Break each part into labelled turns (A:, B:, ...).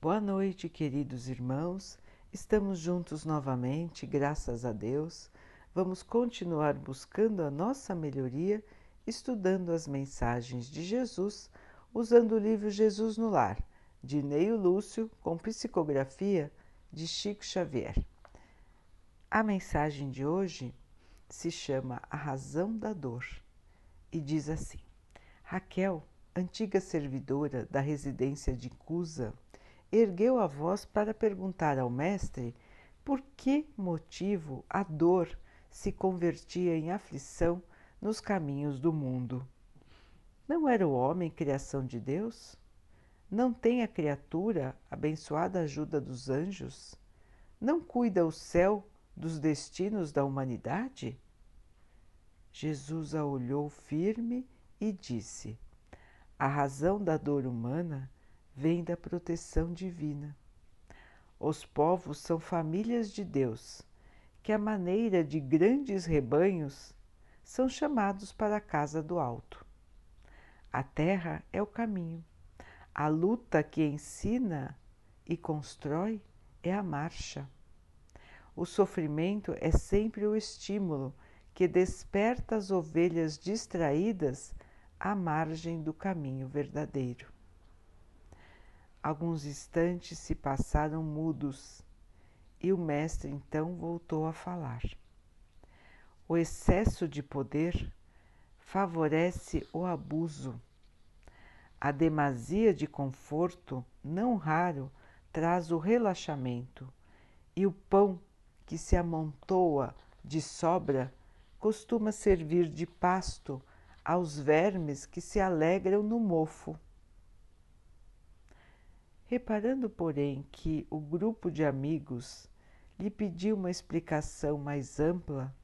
A: Boa noite, queridos irmãos. Estamos juntos novamente, graças a Deus. Vamos continuar buscando a nossa melhoria, estudando as mensagens de Jesus, usando o livro Jesus no Lar, de Neio Lúcio, com psicografia de Chico Xavier. A mensagem de hoje se chama A Razão da Dor e diz assim: Raquel, antiga servidora da residência de Cusa, ergueu a voz para perguntar ao mestre por que motivo a dor se convertia em aflição nos caminhos do mundo. Não era o homem criação de Deus? Não tem a criatura abençoada ajuda dos anjos? Não cuida o céu dos destinos da humanidade? Jesus a olhou firme e disse: A razão da dor humana vem da proteção divina. Os povos são famílias de Deus, que, à maneira de grandes rebanhos, são chamados para a casa do alto. A terra é o caminho. A luta que ensina e constrói é a marcha. O sofrimento é sempre o estímulo que desperta as ovelhas distraídas à margem do caminho verdadeiro. Alguns instantes se passaram mudos e o mestre então voltou a falar. O excesso de poder favorece o abuso. A demasia de conforto, não raro, traz o relaxamento, e o pão que se amontoa de sobra costuma servir de pasto aos vermes que se alegram no mofo. Reparando, porém, que o grupo de amigos lhe pediu uma explicação mais ampla,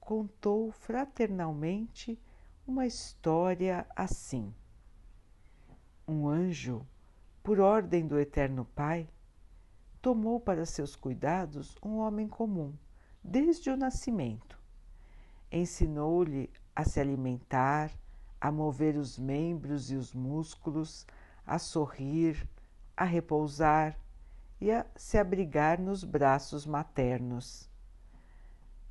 A: contou fraternalmente uma história assim. Um anjo, por ordem do Eterno Pai, tomou para seus cuidados um homem comum, desde o nascimento. Ensinou-lhe a se alimentar, a mover os membros e os músculos, a sorrir, a repousar e a se abrigar nos braços maternos.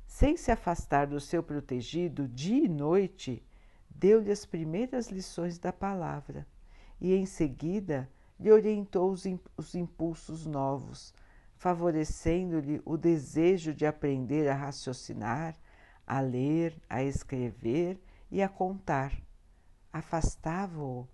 A: Sem se afastar do seu protegido dia e noite, deu-lhe as primeiras lições da palavra e, em seguida, lhe orientou os impulsos novos, favorecendo-lhe o desejo de aprender a raciocinar, a ler, a escrever e a contar. Afastava-o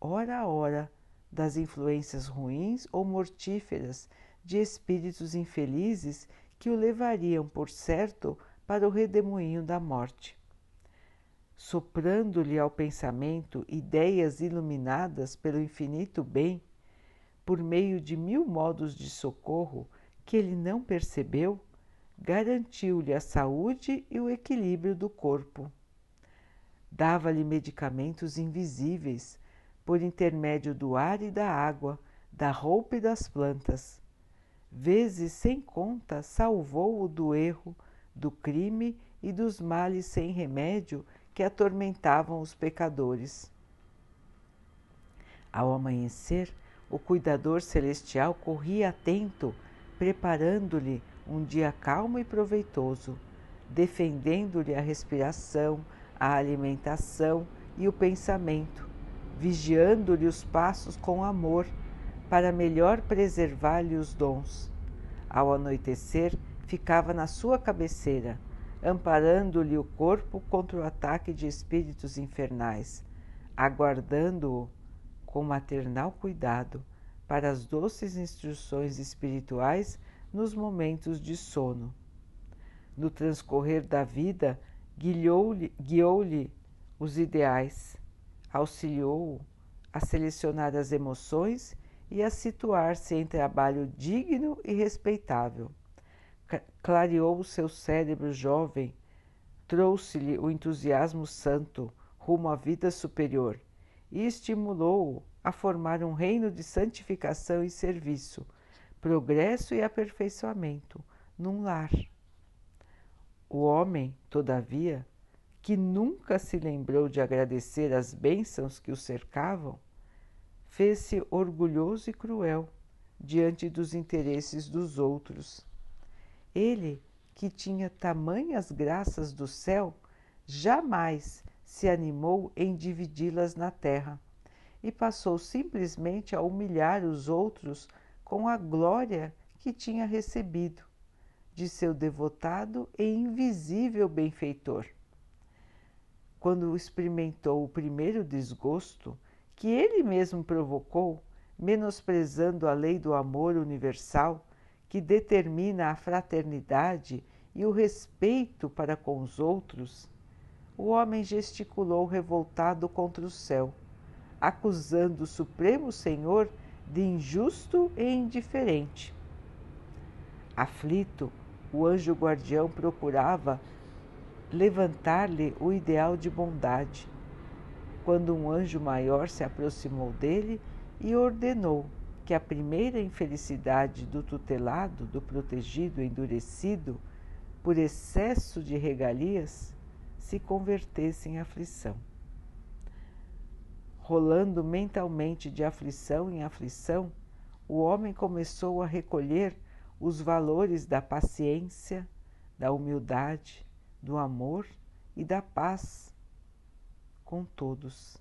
A: hora a hora, das influências ruins ou mortíferas de espíritos infelizes que o levariam, por certo, para o redemoinho da morte. Soprando-lhe ao pensamento ideias iluminadas pelo infinito bem, por meio de mil modos de socorro que ele não percebeu, garantiu-lhe a saúde e o equilíbrio do corpo. Dava-lhe medicamentos invisíveis por intermédio do ar e da água, da roupa e das plantas. Vezes sem conta salvou-o do erro, do crime e dos males sem remédio que atormentavam os pecadores. Ao amanhecer, o cuidador celestial corria atento, preparando-lhe um dia calmo e proveitoso, defendendo-lhe a respiração, a alimentação e o pensamento, vigiando-lhe os passos com amor, para melhor preservar-lhe os dons. Ao anoitecer, ficava na sua cabeceira, amparando-lhe o corpo contra o ataque de espíritos infernais, aguardando-o com maternal cuidado para as doces instruções espirituais nos momentos de sono. No transcorrer da vida, guiou-lhe guiou os ideais, auxiliou-o a selecionar as emoções e a situar-se em trabalho digno e respeitável. Clareou o seu cérebro jovem, trouxe-lhe o entusiasmo santo rumo à vida superior e estimulou-o a formar um reino de santificação e serviço, progresso e aperfeiçoamento num lar. O homem, todavia, que nunca se lembrou de agradecer as bênçãos que o cercavam, fez-se orgulhoso e cruel diante dos interesses dos outros. Ele, que tinha tamanhas graças do céu, jamais se animou em dividi-las na terra e passou simplesmente a humilhar os outros com a glória que tinha recebido de seu devotado e invisível benfeitor. Quando experimentou o primeiro desgosto que ele mesmo provocou, menosprezando a lei do amor universal que determina a fraternidade e o respeito para com os outros, o homem gesticulou revoltado contra o céu, acusando o Supremo Senhor de injusto e indiferente. Aflito, o anjo guardião procurava levantar-lhe o ideal de bondade, quando um anjo maior se aproximou dele e ordenou que a primeira infelicidade do tutelado, do protegido endurecido por excesso de regalias, se convertesse em aflição. Rolando mentalmente de aflição em aflição, o homem começou a recolher os valores da paciência, da humildade, do amor e da paz com todos,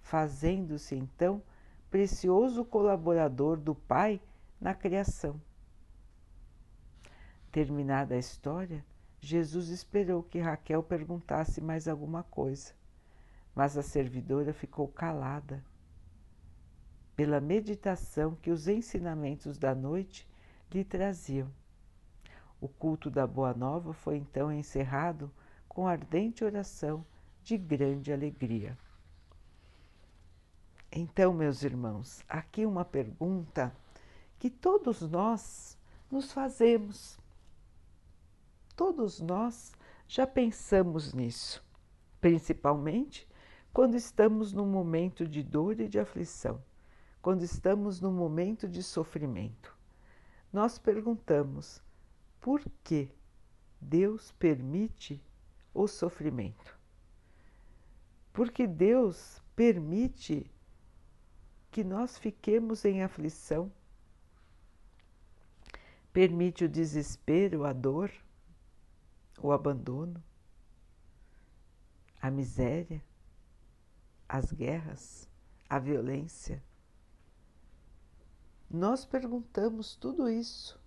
A: fazendo-se então precioso colaborador do Pai na criação. Terminada a história, Jesus esperou que Raquel perguntasse mais alguma coisa, mas a servidora ficou calada. Pela meditação que os ensinamentos da noite lhe traziam. O culto da Boa Nova foi então encerrado com ardente oração de grande alegria. Então, meus irmãos, aqui uma pergunta que todos nós nos fazemos. Todos nós já pensamos nisso, principalmente quando estamos num momento de dor e de aflição, quando estamos num momento de sofrimento. Nós perguntamos por que Deus permite o sofrimento? Porque Deus permite que nós fiquemos em aflição, permite o desespero, a dor, o abandono, a miséria, as guerras, a violência. Nós perguntamos tudo isso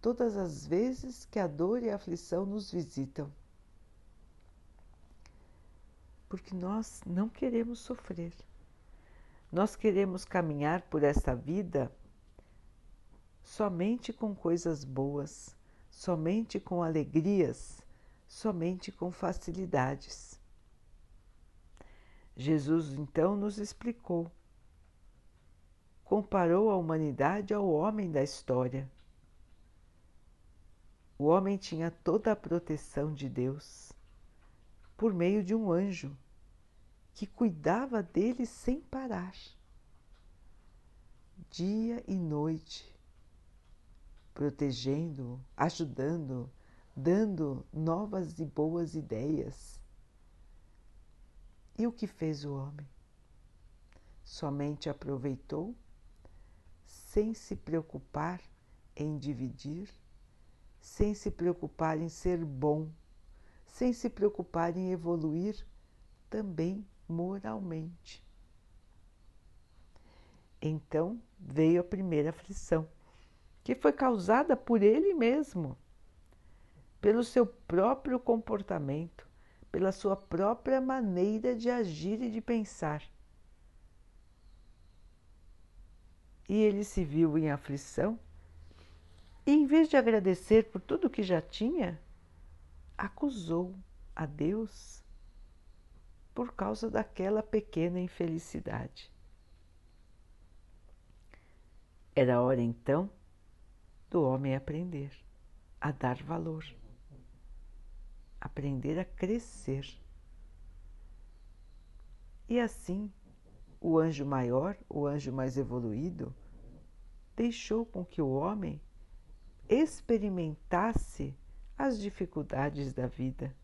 A: todas as vezes que a dor e a aflição nos visitam. Porque nós não queremos sofrer. Nós queremos caminhar por esta vida somente com coisas boas, somente com alegrias, somente com facilidades. Jesus então nos explicou, comparou a humanidade ao homem da história. O homem tinha toda a proteção de Deus por meio de um anjo que cuidava dele sem parar, dia e noite, protegendo, ajudando, dando novas e boas ideias. E o que fez o homem? Somente aproveitou, sem se preocupar em dividir, sem se preocupar em ser bom, sem se preocupar em evoluir também moralmente. Então veio a primeira aflição, que foi causada por ele mesmo, pelo seu próprio comportamento, pela sua própria maneira de agir e de pensar. E ele se viu em aflição, e em vez de agradecer por tudo que já tinha, acusou a Deus por causa daquela pequena infelicidade. Era hora então do homem aprender a dar valor, aprender a crescer. E assim, o anjo maior, o anjo mais evoluído, deixou com que o homem experimentasse as dificuldades da vida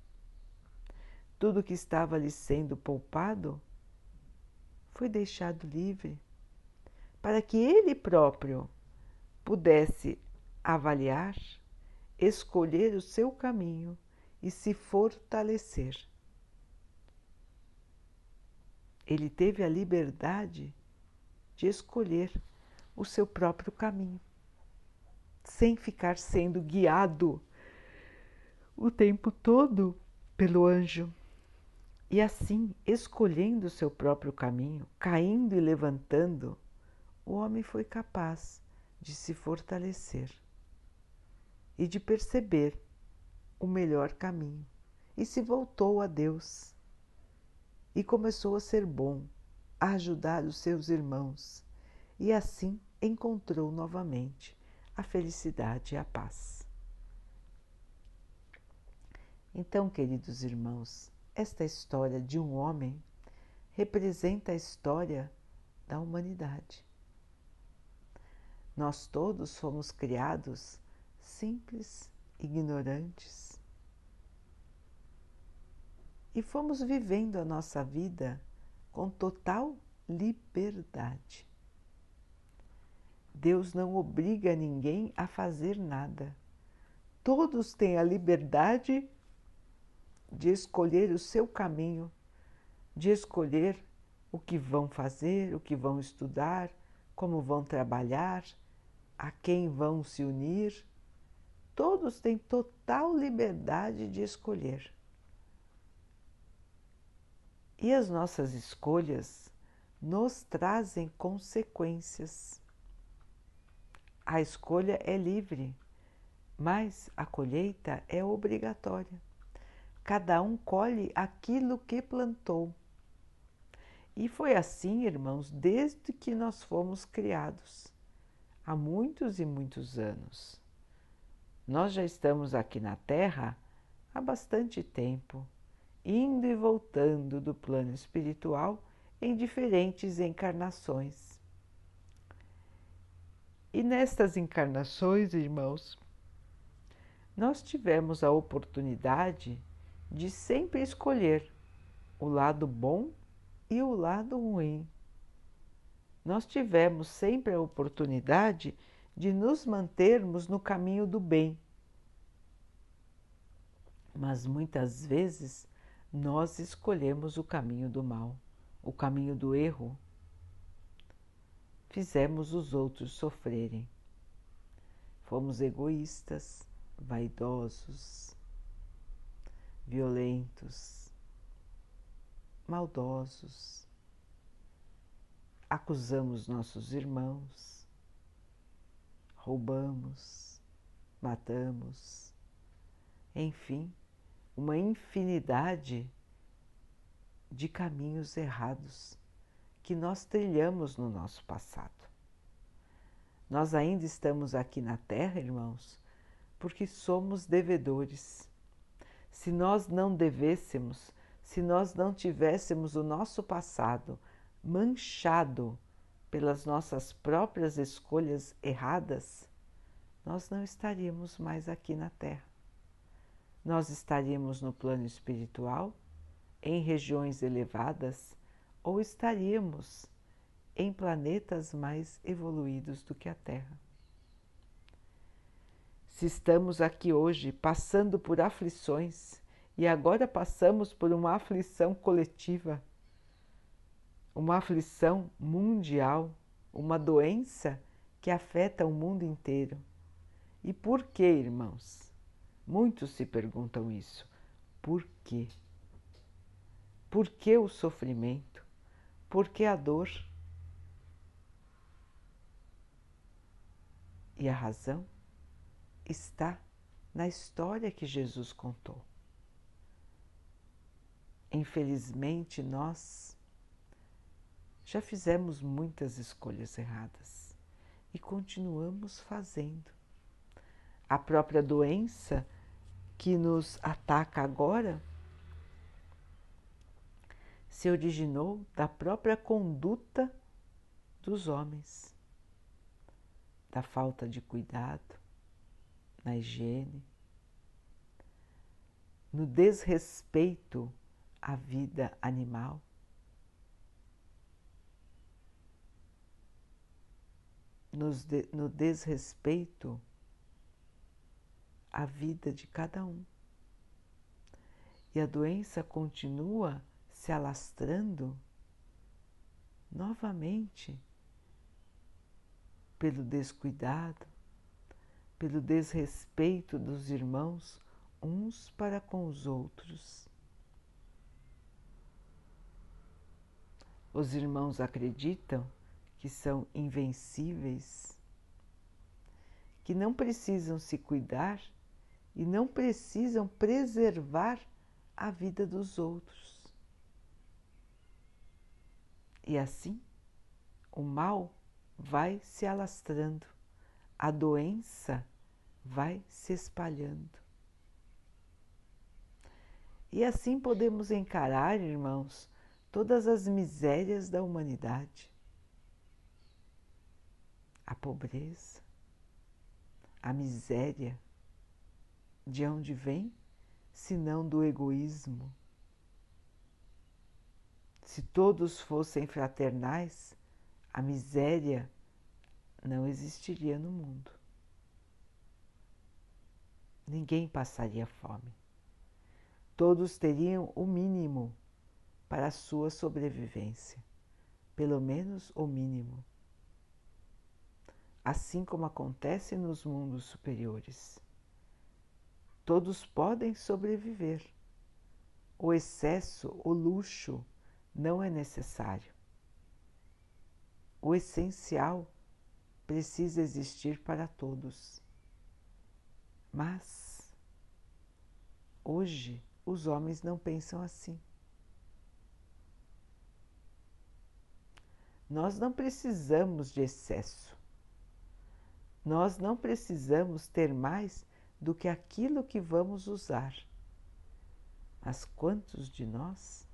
A: tudo que estava lhe sendo poupado foi deixado livre para que ele próprio pudesse avaliar, escolher o seu caminho e se fortalecer. Ele teve a liberdade de escolher o seu próprio caminho, sem ficar sendo guiado o tempo todo pelo anjo. E assim, escolhendo o seu próprio caminho, caindo e levantando, o homem foi capaz de se fortalecer e de perceber o melhor caminho e se voltou a Deus e começou a ser bom, a ajudar os seus irmãos e assim encontrou novamente a felicidade e a paz. Então, queridos irmãos, esta história de um homem representa a história da humanidade. Nós todos fomos criados simples, ignorantes. E fomos vivendo a nossa vida com total liberdade. Deus não obriga ninguém a fazer nada. Todos têm a liberdade de escolher o seu caminho, de escolher o que vão fazer, o que vão estudar, como vão trabalhar, a quem vão se unir. Todos têm total liberdade de escolher. E as nossas escolhas nos trazem consequências. A escolha é livre, mas a colheita é obrigatória. Cada um colhe aquilo que plantou. E foi assim, irmãos, desde que nós fomos criados há muitos e muitos anos. Nós já estamos aqui na Terra há bastante tempo, indo e voltando do plano espiritual em diferentes encarnações. E nestas encarnações, irmãos, nós tivemos a oportunidade de sempre escolher o lado bom e o lado ruim nós tivemos sempre a oportunidade de nos mantermos no caminho do bem. Mas muitas vezes nós escolhemos o caminho do mal, o caminho do erro. Fizemos os outros sofrerem. Fomos egoístas, vaidosos, violentos, maldosos. Acusamos nossos irmãos, roubamos, matamos, enfim, uma infinidade de caminhos errados que nós trilhamos no nosso passado. Nós ainda estamos aqui na Terra, irmãos, porque somos devedores. Se nós não devêssemos, se nós não tivéssemos o nosso passado manchado pelas nossas próprias escolhas erradas, nós não estaríamos mais aqui na Terra. Nós estaríamos no plano espiritual, em regiões elevadas, ou estaríamos em planetas mais evoluídos do que a Terra. Se estamos aqui hoje passando por aflições e agora passamos por uma aflição coletiva, uma aflição mundial, uma doença que afeta o mundo inteiro. E por que, irmãos? Muitos se perguntam isso. Por quê? Por que o sofrimento? Por que a dor? E a razão está na história que Jesus contou. Infelizmente, nós já fizemos muitas escolhas erradas e continuamos fazendo. A própria doença que nos ataca agora se originou da própria conduta dos homens, da falta de cuidado na higiene, no desrespeito à vida animal. No desrespeito à vida de cada um. E a doença continua se alastrando novamente pelo descuidado, pelo desrespeito dos irmãos uns para com os outros. Os irmãos acreditam que são invencíveis, que não precisam se cuidar e não precisam preservar a vida dos outros. E assim, o mal vai se alastrando, a doença vai se espalhando. E assim podemos encarar, irmãos, todas as misérias da humanidade. A pobreza, a miséria, de onde vem, senão do egoísmo. Se todos fossem fraternais, a miséria não existiria no mundo. Ninguém passaria fome. Todos teriam o mínimo para a sua sobrevivência, pelo menos o mínimo. Assim como acontece nos mundos superiores. Todos podem sobreviver. O excesso, o luxo, não é necessário. O essencial precisa existir para todos. Mas, hoje, os homens não pensam assim. Nós não precisamos de excesso. Nós não precisamos ter mais do que aquilo que vamos usar. Mas quantos de nós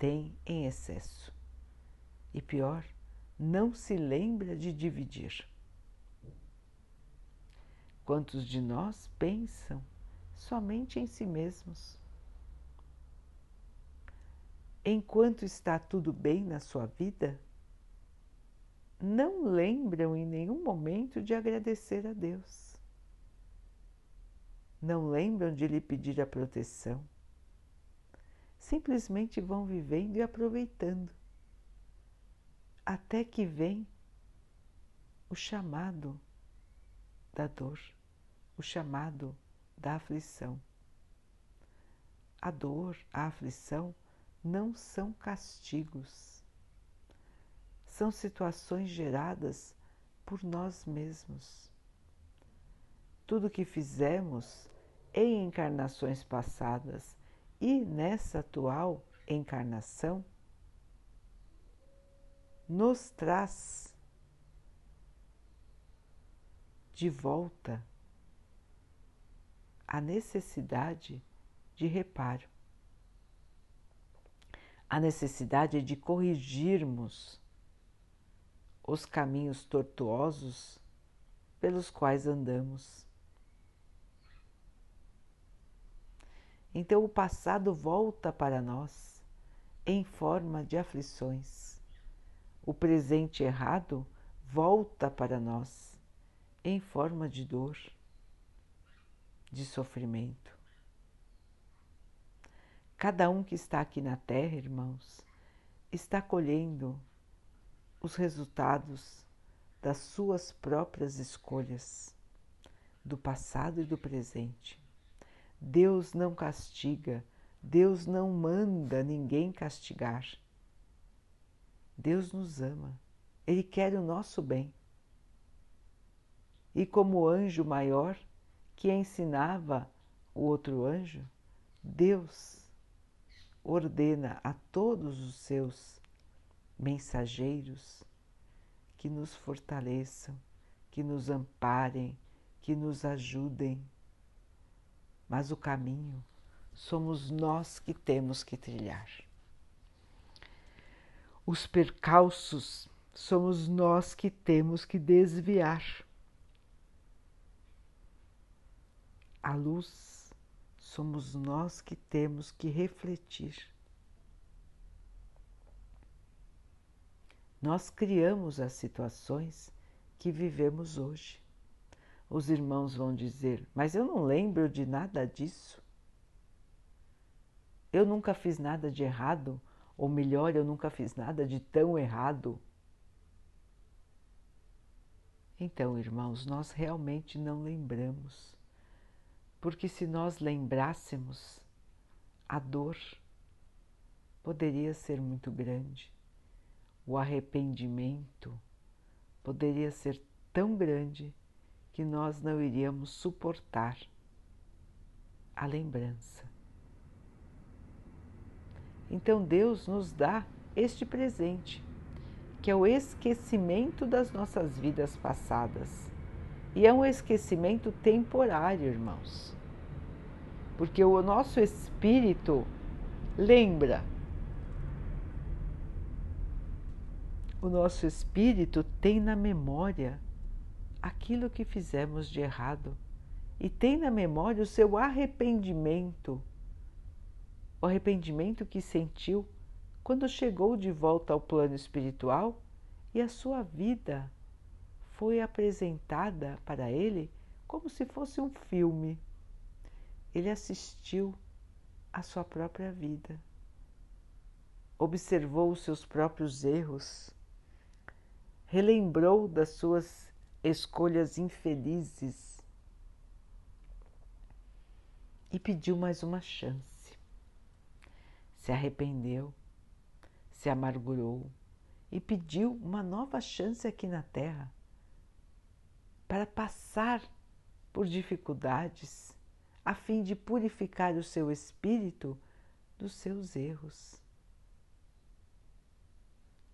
A: têm em excesso? E pior, não se lembra de dividir. Quantos de nós pensam somente em si mesmos? Enquanto está tudo bem na sua vida, não lembram em nenhum momento de agradecer a Deus. Não lembram de lhe pedir a proteção. Simplesmente vão vivendo e aproveitando até que vem o chamado da dor, o chamado da aflição. A dor, a aflição não são castigos, são situações geradas por nós mesmos. Tudo que fizemos em encarnações passadas e nessa atual encarnação nos traz de volta a necessidade de reparo, a necessidade de corrigirmos os caminhos tortuosos pelos quais andamos. Então o passado volta para nós em forma de aflições o presente errado volta para nós em forma de dor, de sofrimento. Cada um que está aqui na Terra, irmãos, está colhendo os resultados das suas próprias escolhas, do passado e do presente. Deus não castiga, Deus não manda ninguém castigar. Deus nos ama, Ele quer o nosso bem. E como anjo maior que ensinava o outro anjo, Deus ordena a todos os seus mensageiros que nos fortaleçam, que nos amparem, que nos ajudem. Mas o caminho somos nós que temos que trilhar. Os percalços somos nós que temos que desviar. A luz somos nós que temos que refletir. Nós criamos as situações que vivemos hoje. Os irmãos vão dizer: Mas eu não lembro de nada disso. Eu nunca fiz nada de errado, ou melhor, eu nunca fiz nada de tão errado. Então, irmãos, nós realmente não lembramos, porque se nós lembrássemos, a dor poderia ser muito grande, o arrependimento poderia ser tão grande que nós não iríamos suportar a lembrança. Então Deus nos dá este presente, que é o esquecimento das nossas vidas passadas. E é um esquecimento temporário, irmãos. Porque o nosso espírito lembra. O nosso espírito tem na memória aquilo que fizemos de errado e tem na memória o seu arrependimento o arrependimento que sentiu quando chegou de volta ao plano espiritual e a sua vida foi apresentada para ele como se fosse um filme. Ele assistiu à sua própria vida, observou os seus próprios erros, relembrou das suas escolhas infelizes e pediu mais uma chance se arrependeu, se amargurou e pediu uma nova chance aqui na Terra para passar por dificuldades a fim de purificar o seu espírito dos seus erros.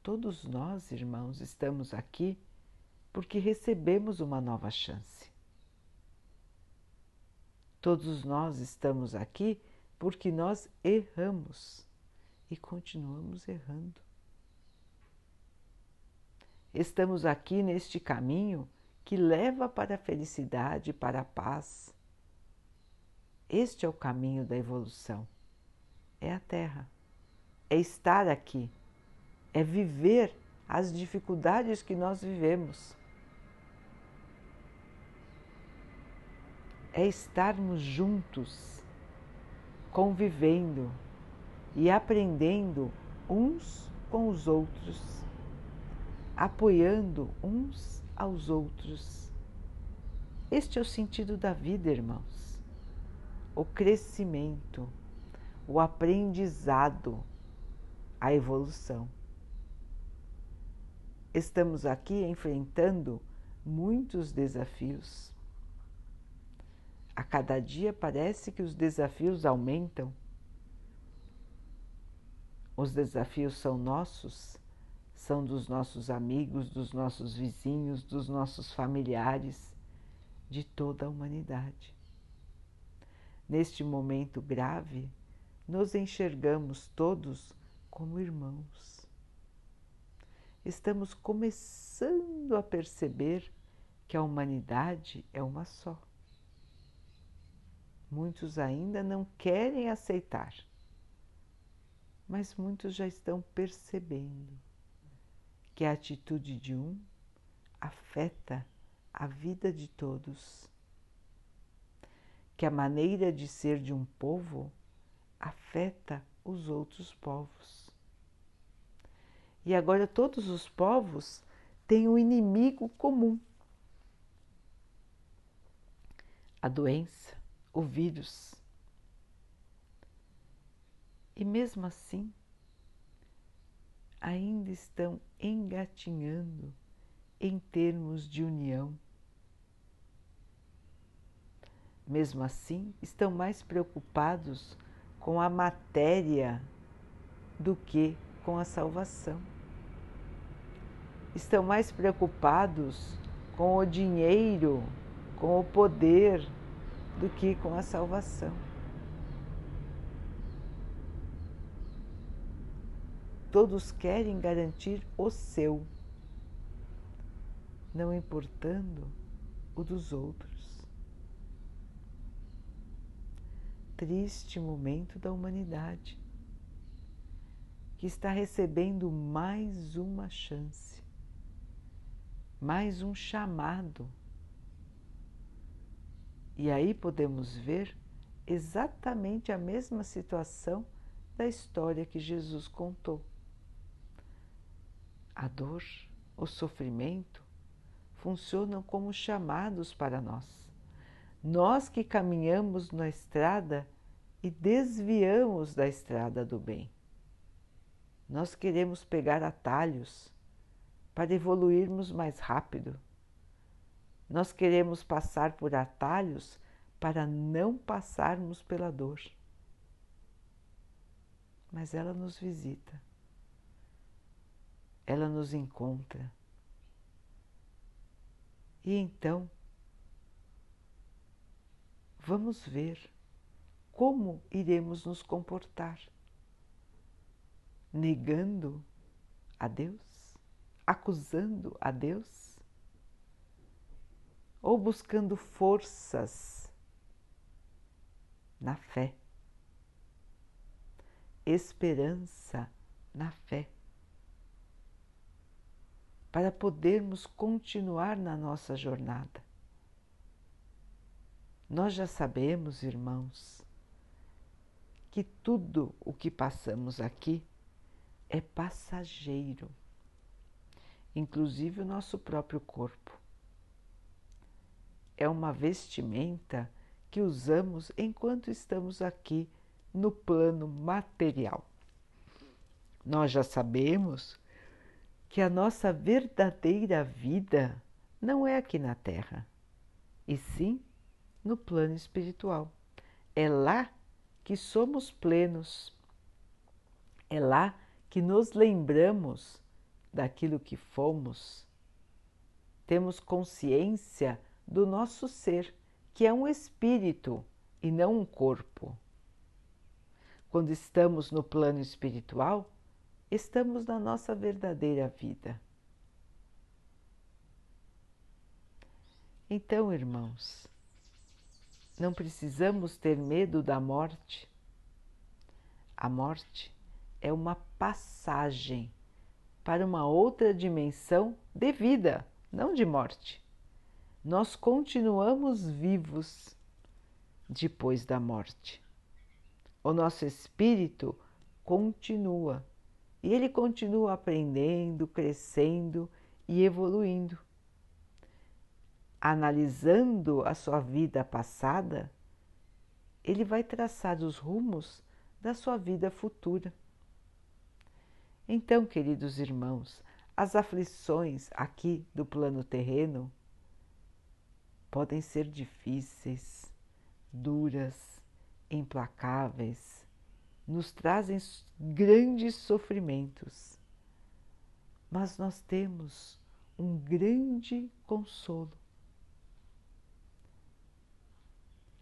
A: Todos nós, irmãos, estamos aqui porque recebemos uma nova chance. Todos nós estamos aqui porque nós erramos e continuamos errando. Estamos aqui neste caminho que leva para a felicidade, para a paz. Este é o caminho da evolução. É a Terra. É estar aqui. É viver as dificuldades que nós vivemos. É estarmos juntos convivendo e aprendendo uns com os outros, apoiando uns aos outros. Este é o sentido da vida, irmãos. O crescimento, o aprendizado, a evolução. Estamos aqui enfrentando muitos desafios a cada dia parece que os desafios aumentam. Os desafios são nossos, são dos nossos amigos, dos nossos vizinhos, dos nossos familiares, de toda a humanidade. Neste momento grave, nos enxergamos todos como irmãos. Estamos começando a perceber que a humanidade é uma só Muitos ainda não querem aceitar, mas muitos já estão percebendo que a atitude de um afeta a vida de todos, que a maneira de ser de um povo afeta os outros povos. E agora todos os povos têm um inimigo comum: a doença o vírus. E mesmo assim, ainda estão engatinhando em termos de união. Mesmo assim, estão mais preocupados com a matéria do que com a salvação. Estão mais preocupados com o dinheiro, com o poder, do que com a salvação. Todos querem garantir o seu, não importando o dos outros. Triste momento da humanidade que está recebendo mais uma chance mais um chamado. E aí podemos ver exatamente a mesma situação da história que Jesus contou. A dor, o sofrimento funcionam como chamados para nós. Nós que caminhamos na estrada e desviamos da estrada do bem. Nós queremos pegar atalhos para evoluirmos mais rápido. Nós queremos passar por atalhos para não passarmos pela dor. Mas ela nos visita, ela nos encontra. E então, vamos ver como iremos nos comportar, negando a Deus, acusando a Deus, ou buscando forças na fé. Esperança na fé. Para podermos continuar na nossa jornada. Nós já sabemos, irmãos, que tudo o que passamos aqui é passageiro, inclusive o nosso próprio corpo. É uma vestimenta que usamos enquanto estamos aqui no plano material. Nós já sabemos que a nossa verdadeira vida não é aqui na Terra, e sim no plano espiritual. É lá que somos plenos, é lá que nos lembramos daquilo que fomos, temos consciência do nosso ser que é um espírito e não um corpo. Quando estamos no plano espiritual, estamos na nossa verdadeira vida. Então, irmãos, não precisamos ter medo da morte. A morte é uma passagem para uma outra dimensão de vida, não de morte nós continuamos vivos depois da morte. O nosso espírito continua e ele continua aprendendo, crescendo e evoluindo. Analisando a sua vida passada, ele vai traçar os rumos da sua vida futura. Então, queridos irmãos, as aflições aqui do plano terreno podem ser difíceis, duras, implacáveis, nos trazem grandes sofrimentos. Mas nós temos um grande consolo.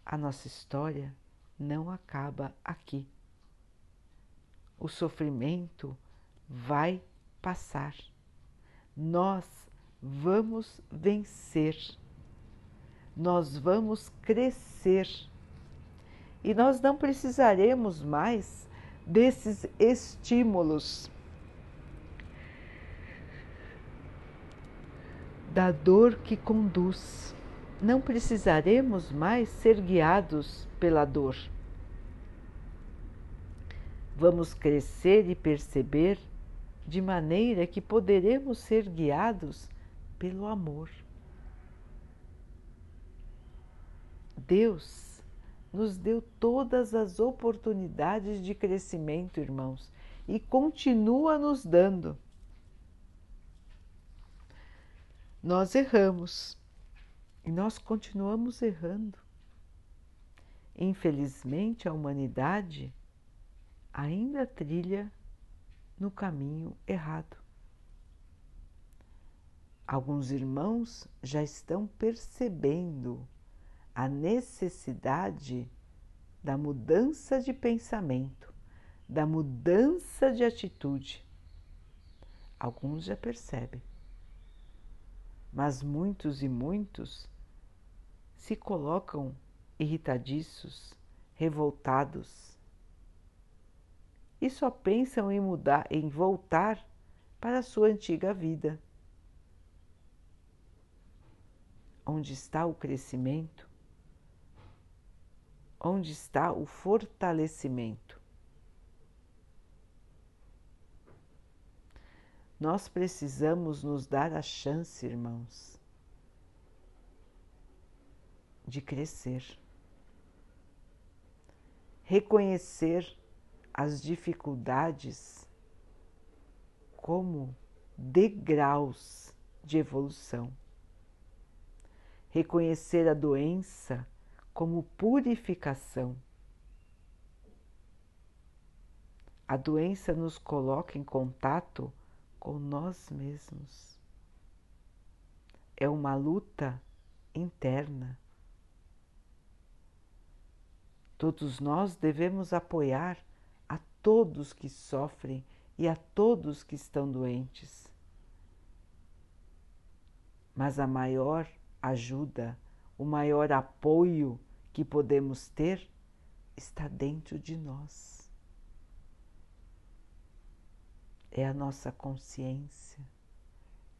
A: A nossa história não acaba aqui. O sofrimento vai passar. Nós vamos vencer nós vamos crescer e nós não precisaremos mais desses estímulos da dor que conduz. Não precisaremos mais ser guiados pela dor. Vamos crescer e perceber de maneira que poderemos ser guiados pelo amor. Deus nos deu todas as oportunidades de crescimento, irmãos, e continua nos dando. Nós erramos e nós continuamos errando. Infelizmente, a humanidade ainda trilha no caminho errado. Alguns irmãos já estão percebendo a necessidade da mudança de pensamento, da mudança de atitude. Alguns já percebem, mas muitos e muitos se colocam irritadiços, revoltados e só pensam em mudar, em voltar para a sua antiga vida. onde está o crescimento? Onde está o fortalecimento? Nós precisamos nos dar a chance, irmãos, de crescer, reconhecer as dificuldades como degraus de evolução, reconhecer a doença como purificação. A doença nos coloca em contato com nós mesmos. É uma luta interna. Todos nós devemos apoiar a todos que sofrem e a todos que estão doentes. Mas a maior ajuda, o maior apoio que podemos ter está dentro de nós. é a nossa consciência,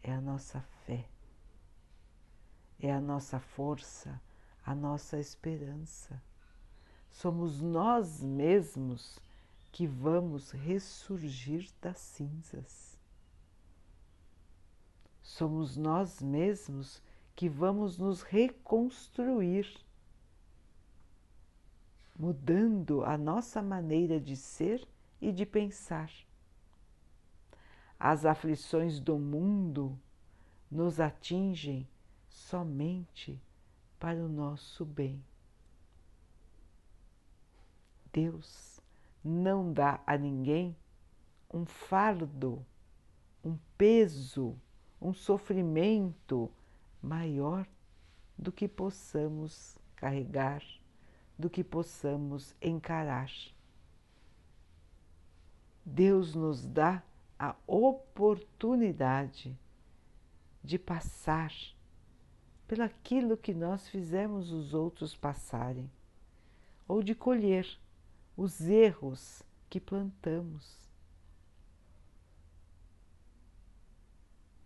A: é a nossa fé, é a nossa força, a nossa esperança. Somos nós mesmos que vamos ressurgir das cinzas. Somos nós mesmos que vamos nos reconstruir, mudando a nossa maneira de ser e de pensar as aflições do mundo nos atingem somente para o nosso bem. Deus não dá a ninguém um fardo, um peso, um sofrimento maior do que possamos carregar, do que possamos encarar. Deus nos dá a oportunidade de passar pelaquilo que nós fizemos os outros passarem, ou de colher os erros que plantamos.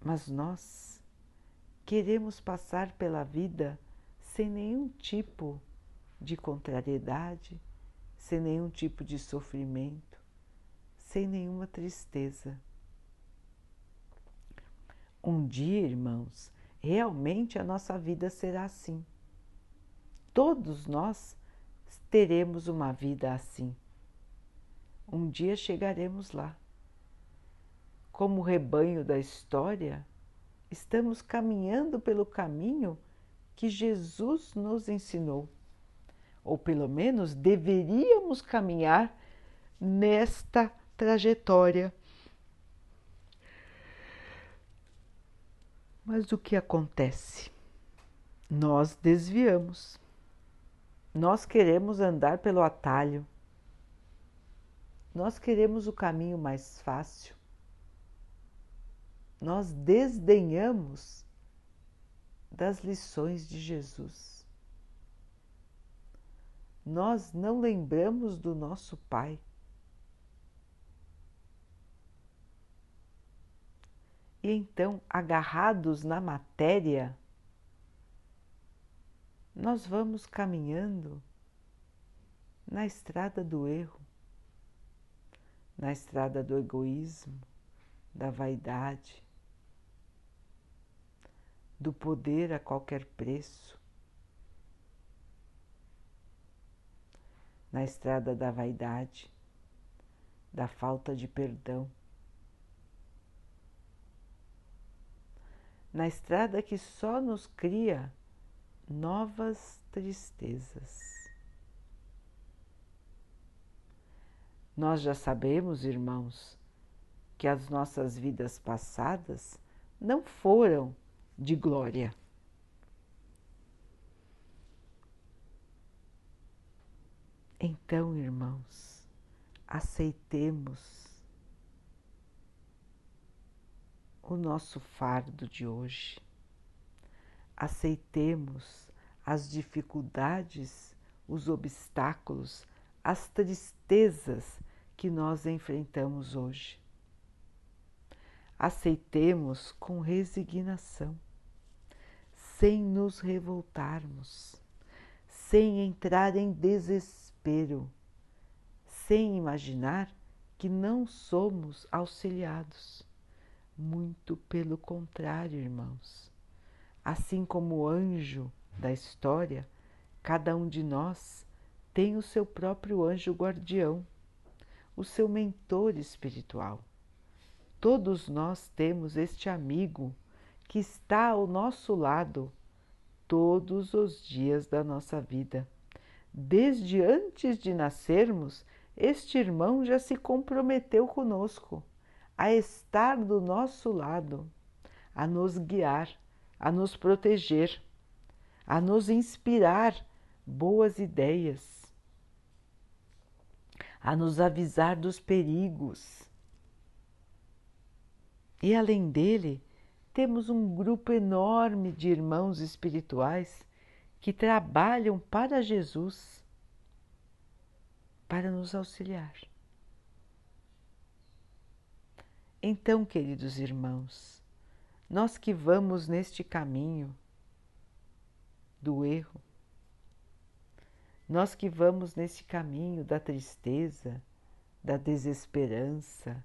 A: Mas nós queremos passar pela vida sem nenhum tipo de contrariedade, sem nenhum tipo de sofrimento sem nenhuma tristeza. Um dia, irmãos, realmente a nossa vida será assim. Todos nós teremos uma vida assim. Um dia chegaremos lá. Como o rebanho da história, estamos caminhando pelo caminho que Jesus nos ensinou. Ou pelo menos deveríamos caminhar nesta trajetória. Mas o que acontece? Nós desviamos. Nós queremos andar pelo atalho. Nós queremos o caminho mais fácil. Nós desdenhamos das lições de Jesus. Nós não lembramos do nosso Pai. E então, agarrados na matéria, nós vamos caminhando na estrada do erro, na estrada do egoísmo, da vaidade, do poder a qualquer preço, na estrada da vaidade, da falta de perdão na estrada que só nos cria novas tristezas. Nós já sabemos, irmãos, que as nossas vidas passadas não foram de glória. Então, irmãos, aceitemos o nosso fardo de hoje. Aceitemos as dificuldades, os obstáculos, as tristezas que nós enfrentamos hoje. Aceitemos com resignação, sem nos revoltarmos, sem entrar em desespero, sem imaginar que não somos auxiliados. Muito pelo contrário, irmãos. Assim como o anjo da história, cada um de nós tem o seu próprio anjo guardião, o seu mentor espiritual. Todos nós temos este amigo que está ao nosso lado todos os dias da nossa vida. Desde antes de nascermos, este irmão já se comprometeu conosco a estar do nosso lado, a nos guiar, a nos proteger, a nos inspirar boas ideias, a nos avisar dos perigos. E além dele, temos um grupo enorme de irmãos espirituais que trabalham para Jesus, para nos auxiliar. Então, queridos irmãos, nós que vamos neste caminho do erro, nós que vamos nesse caminho da tristeza, da desesperança,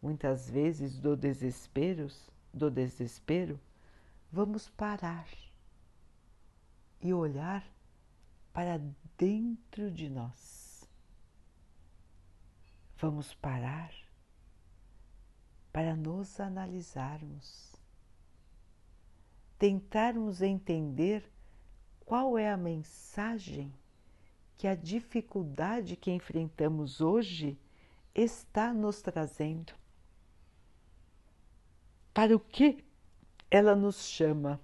A: muitas vezes do desespero, do desespero, vamos parar e olhar para dentro de nós. Vamos parar para nos analisarmos, tentarmos entender qual é a mensagem que a dificuldade que enfrentamos hoje está nos trazendo para o que ela nos chama.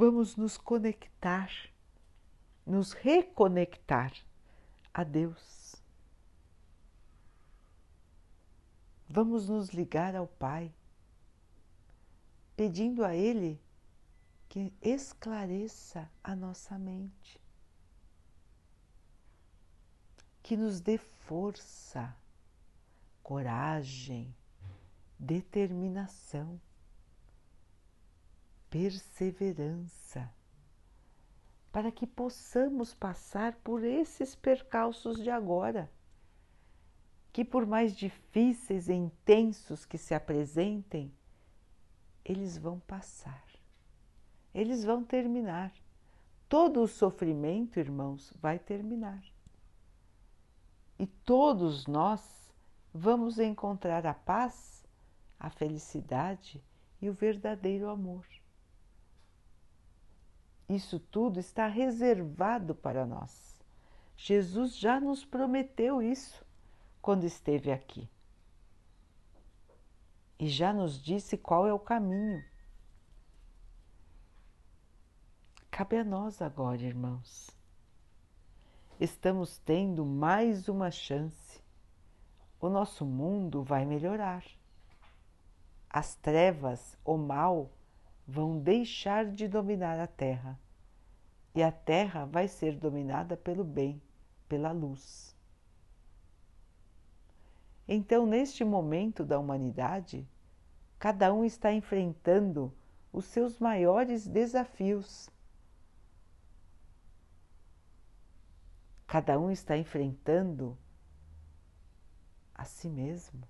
A: Vamos nos conectar, nos reconectar a Deus. Vamos nos ligar ao Pai, pedindo a Ele que esclareça a nossa mente que nos dê força, coragem, determinação, perseverança, para que possamos passar por esses percalços de agora, que por mais difíceis e intensos que se apresentem, eles vão passar, eles vão terminar. Todo o sofrimento, irmãos, vai terminar e todos nós vamos encontrar a paz, a felicidade e o verdadeiro amor. Isso tudo está reservado para nós. Jesus já nos prometeu isso quando esteve aqui. E já nos disse qual é o caminho. Cabe a nós agora, irmãos, estamos tendo mais uma chance. O nosso mundo vai melhorar. As trevas, o mal, vão deixar de dominar a Terra. E a Terra vai ser dominada pelo bem, pela luz. Então, neste momento da humanidade, cada um está enfrentando os seus maiores desafios. Cada um está enfrentando a si mesmo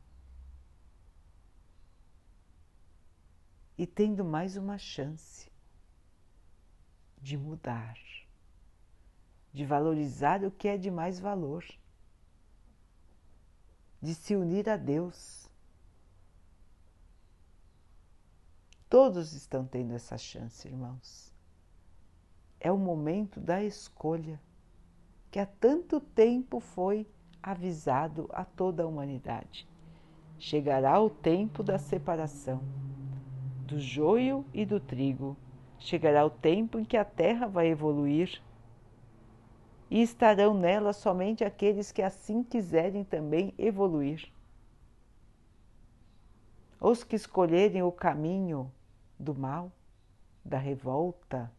A: e tendo mais uma chance de mudar, de valorizar o que é de mais valor, de se unir a Deus. Todos estão tendo essa chance, irmãos. É o momento da escolha que há tanto tempo foi avisado a toda a humanidade. Chegará o tempo da separação do joio e do trigo. Chegará o tempo em que a terra vai evoluir e estarão nela somente aqueles que assim quiserem também evoluir. Os que escolherem o caminho do mal, da revolta,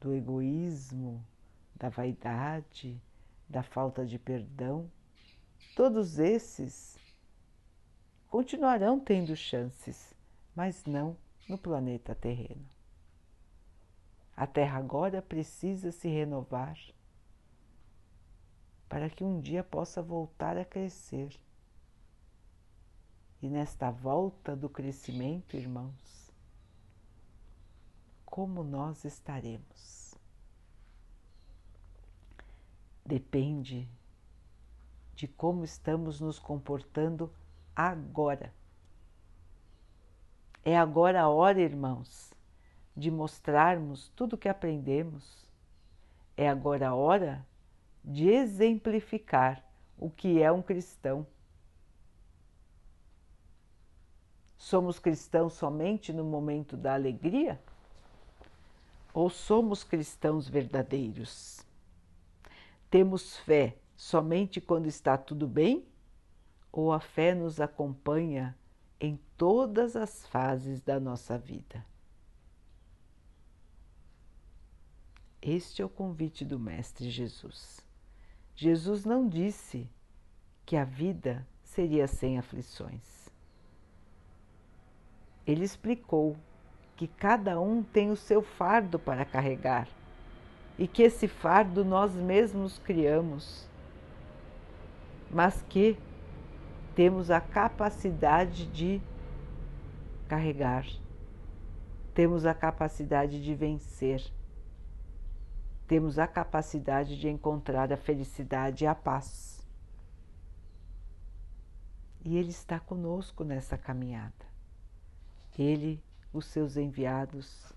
A: do egoísmo, da vaidade, da falta de perdão, todos esses continuarão tendo chances, mas não no planeta terreno. A Terra agora precisa se renovar para que um dia possa voltar a crescer. E nesta volta do crescimento, irmãos, como nós estaremos? Depende de como estamos nos comportando agora. É agora a hora, irmãos, de mostrarmos tudo o que aprendemos. É agora a hora de exemplificar o que é um cristão. Somos cristãos somente no momento da alegria? Ou somos cristãos verdadeiros? Temos fé somente quando está tudo bem? Ou a fé nos acompanha em todas as fases da nossa vida? Este é o convite do Mestre Jesus. Jesus não disse que a vida seria sem aflições. Ele explicou que cada um tem o seu fardo para carregar e que esse fardo nós mesmos criamos, mas que temos a capacidade de carregar, temos a capacidade de vencer temos a capacidade de encontrar a felicidade e a paz. E Ele está conosco nessa caminhada. Ele, os seus enviados,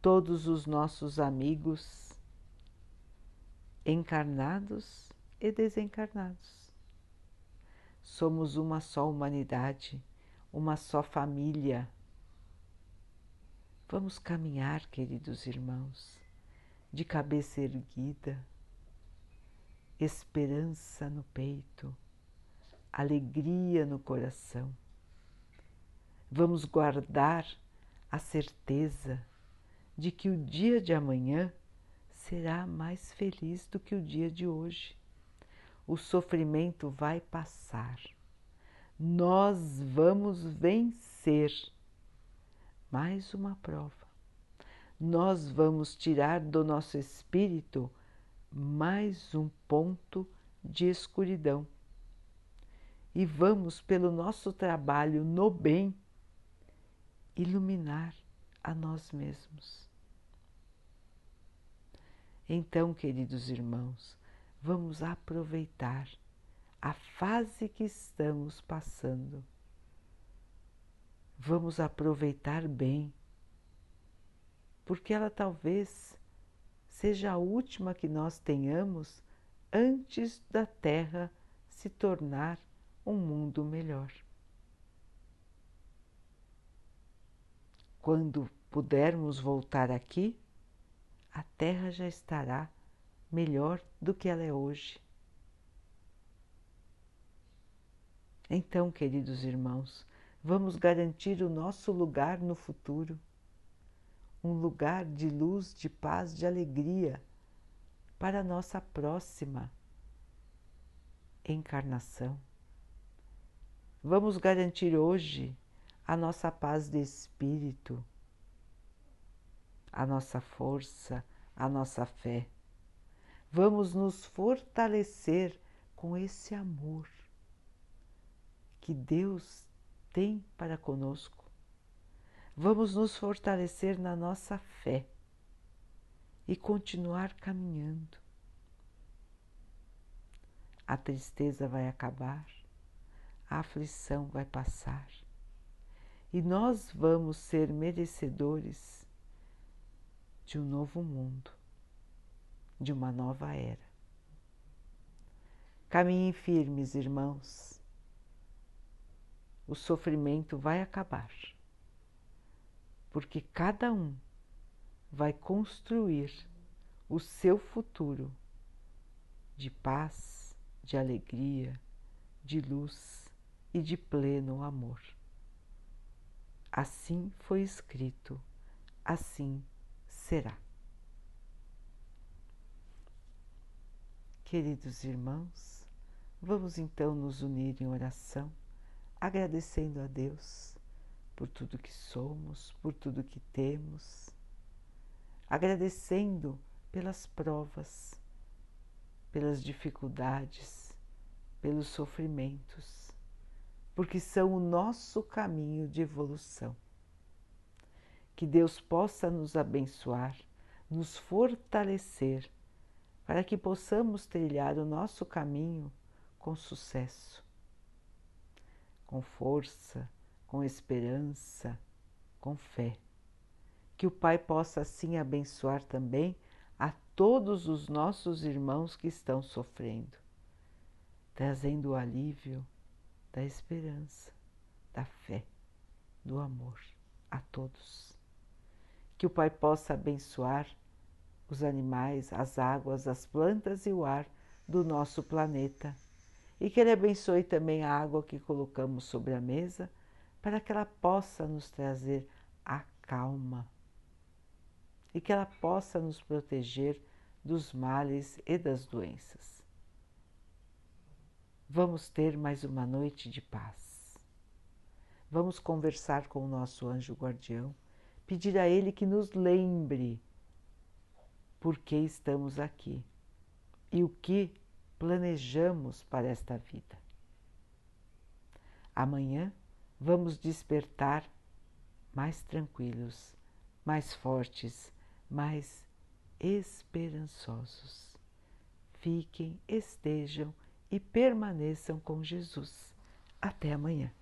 A: todos os nossos amigos, encarnados e desencarnados. Somos uma só humanidade, uma só família. Vamos caminhar, queridos irmãos de cabeça erguida, esperança no peito, alegria no coração. Vamos guardar a certeza de que o dia de amanhã será mais feliz do que o dia de hoje. O sofrimento vai passar. Nós vamos vencer. Mais uma prova nós vamos tirar do nosso espírito mais um ponto de escuridão. E vamos, pelo nosso trabalho no bem, iluminar a nós mesmos. Então, queridos irmãos, vamos aproveitar a fase que estamos passando. Vamos aproveitar bem porque ela talvez seja a última que nós tenhamos antes da Terra se tornar um mundo melhor. Quando pudermos voltar aqui, a Terra já estará melhor do que ela é hoje. Então, queridos irmãos, vamos garantir o nosso lugar no futuro um lugar de luz, de paz, de alegria para a nossa próxima encarnação. Vamos garantir hoje a nossa paz de espírito, a nossa força, a nossa fé. Vamos nos fortalecer com esse amor que Deus tem para conosco Vamos nos fortalecer na nossa fé e continuar caminhando. A tristeza vai acabar, a aflição vai passar e nós vamos ser merecedores de um novo mundo, de uma nova era. Caminhem firmes, irmãos. O sofrimento vai acabar porque cada um vai construir o seu futuro de paz, de alegria, de luz e de pleno amor. Assim foi escrito, assim será. Queridos irmãos, vamos então nos unir em oração, agradecendo a Deus por tudo que somos, por tudo que temos, agradecendo pelas provas, pelas dificuldades, pelos sofrimentos, porque são o nosso caminho de evolução. Que Deus possa nos abençoar, nos fortalecer, para que possamos trilhar o nosso caminho com sucesso, com força, com esperança, com fé. Que o Pai possa assim abençoar também a todos os nossos irmãos que estão sofrendo, trazendo o alívio da esperança, da fé, do amor a todos. Que o Pai possa abençoar os animais, as águas, as plantas e o ar do nosso planeta e que Ele abençoe também a água que colocamos sobre a mesa, para que ela possa nos trazer a calma e que ela possa nos proteger dos males e das doenças. Vamos ter mais uma noite de paz. Vamos conversar com o nosso anjo guardião, pedir a ele que nos lembre por que estamos aqui e o que planejamos para esta vida. Amanhã vamos despertar mais tranquilos, mais fortes, mais esperançosos. Fiquem, estejam e permaneçam com Jesus. Até amanhã.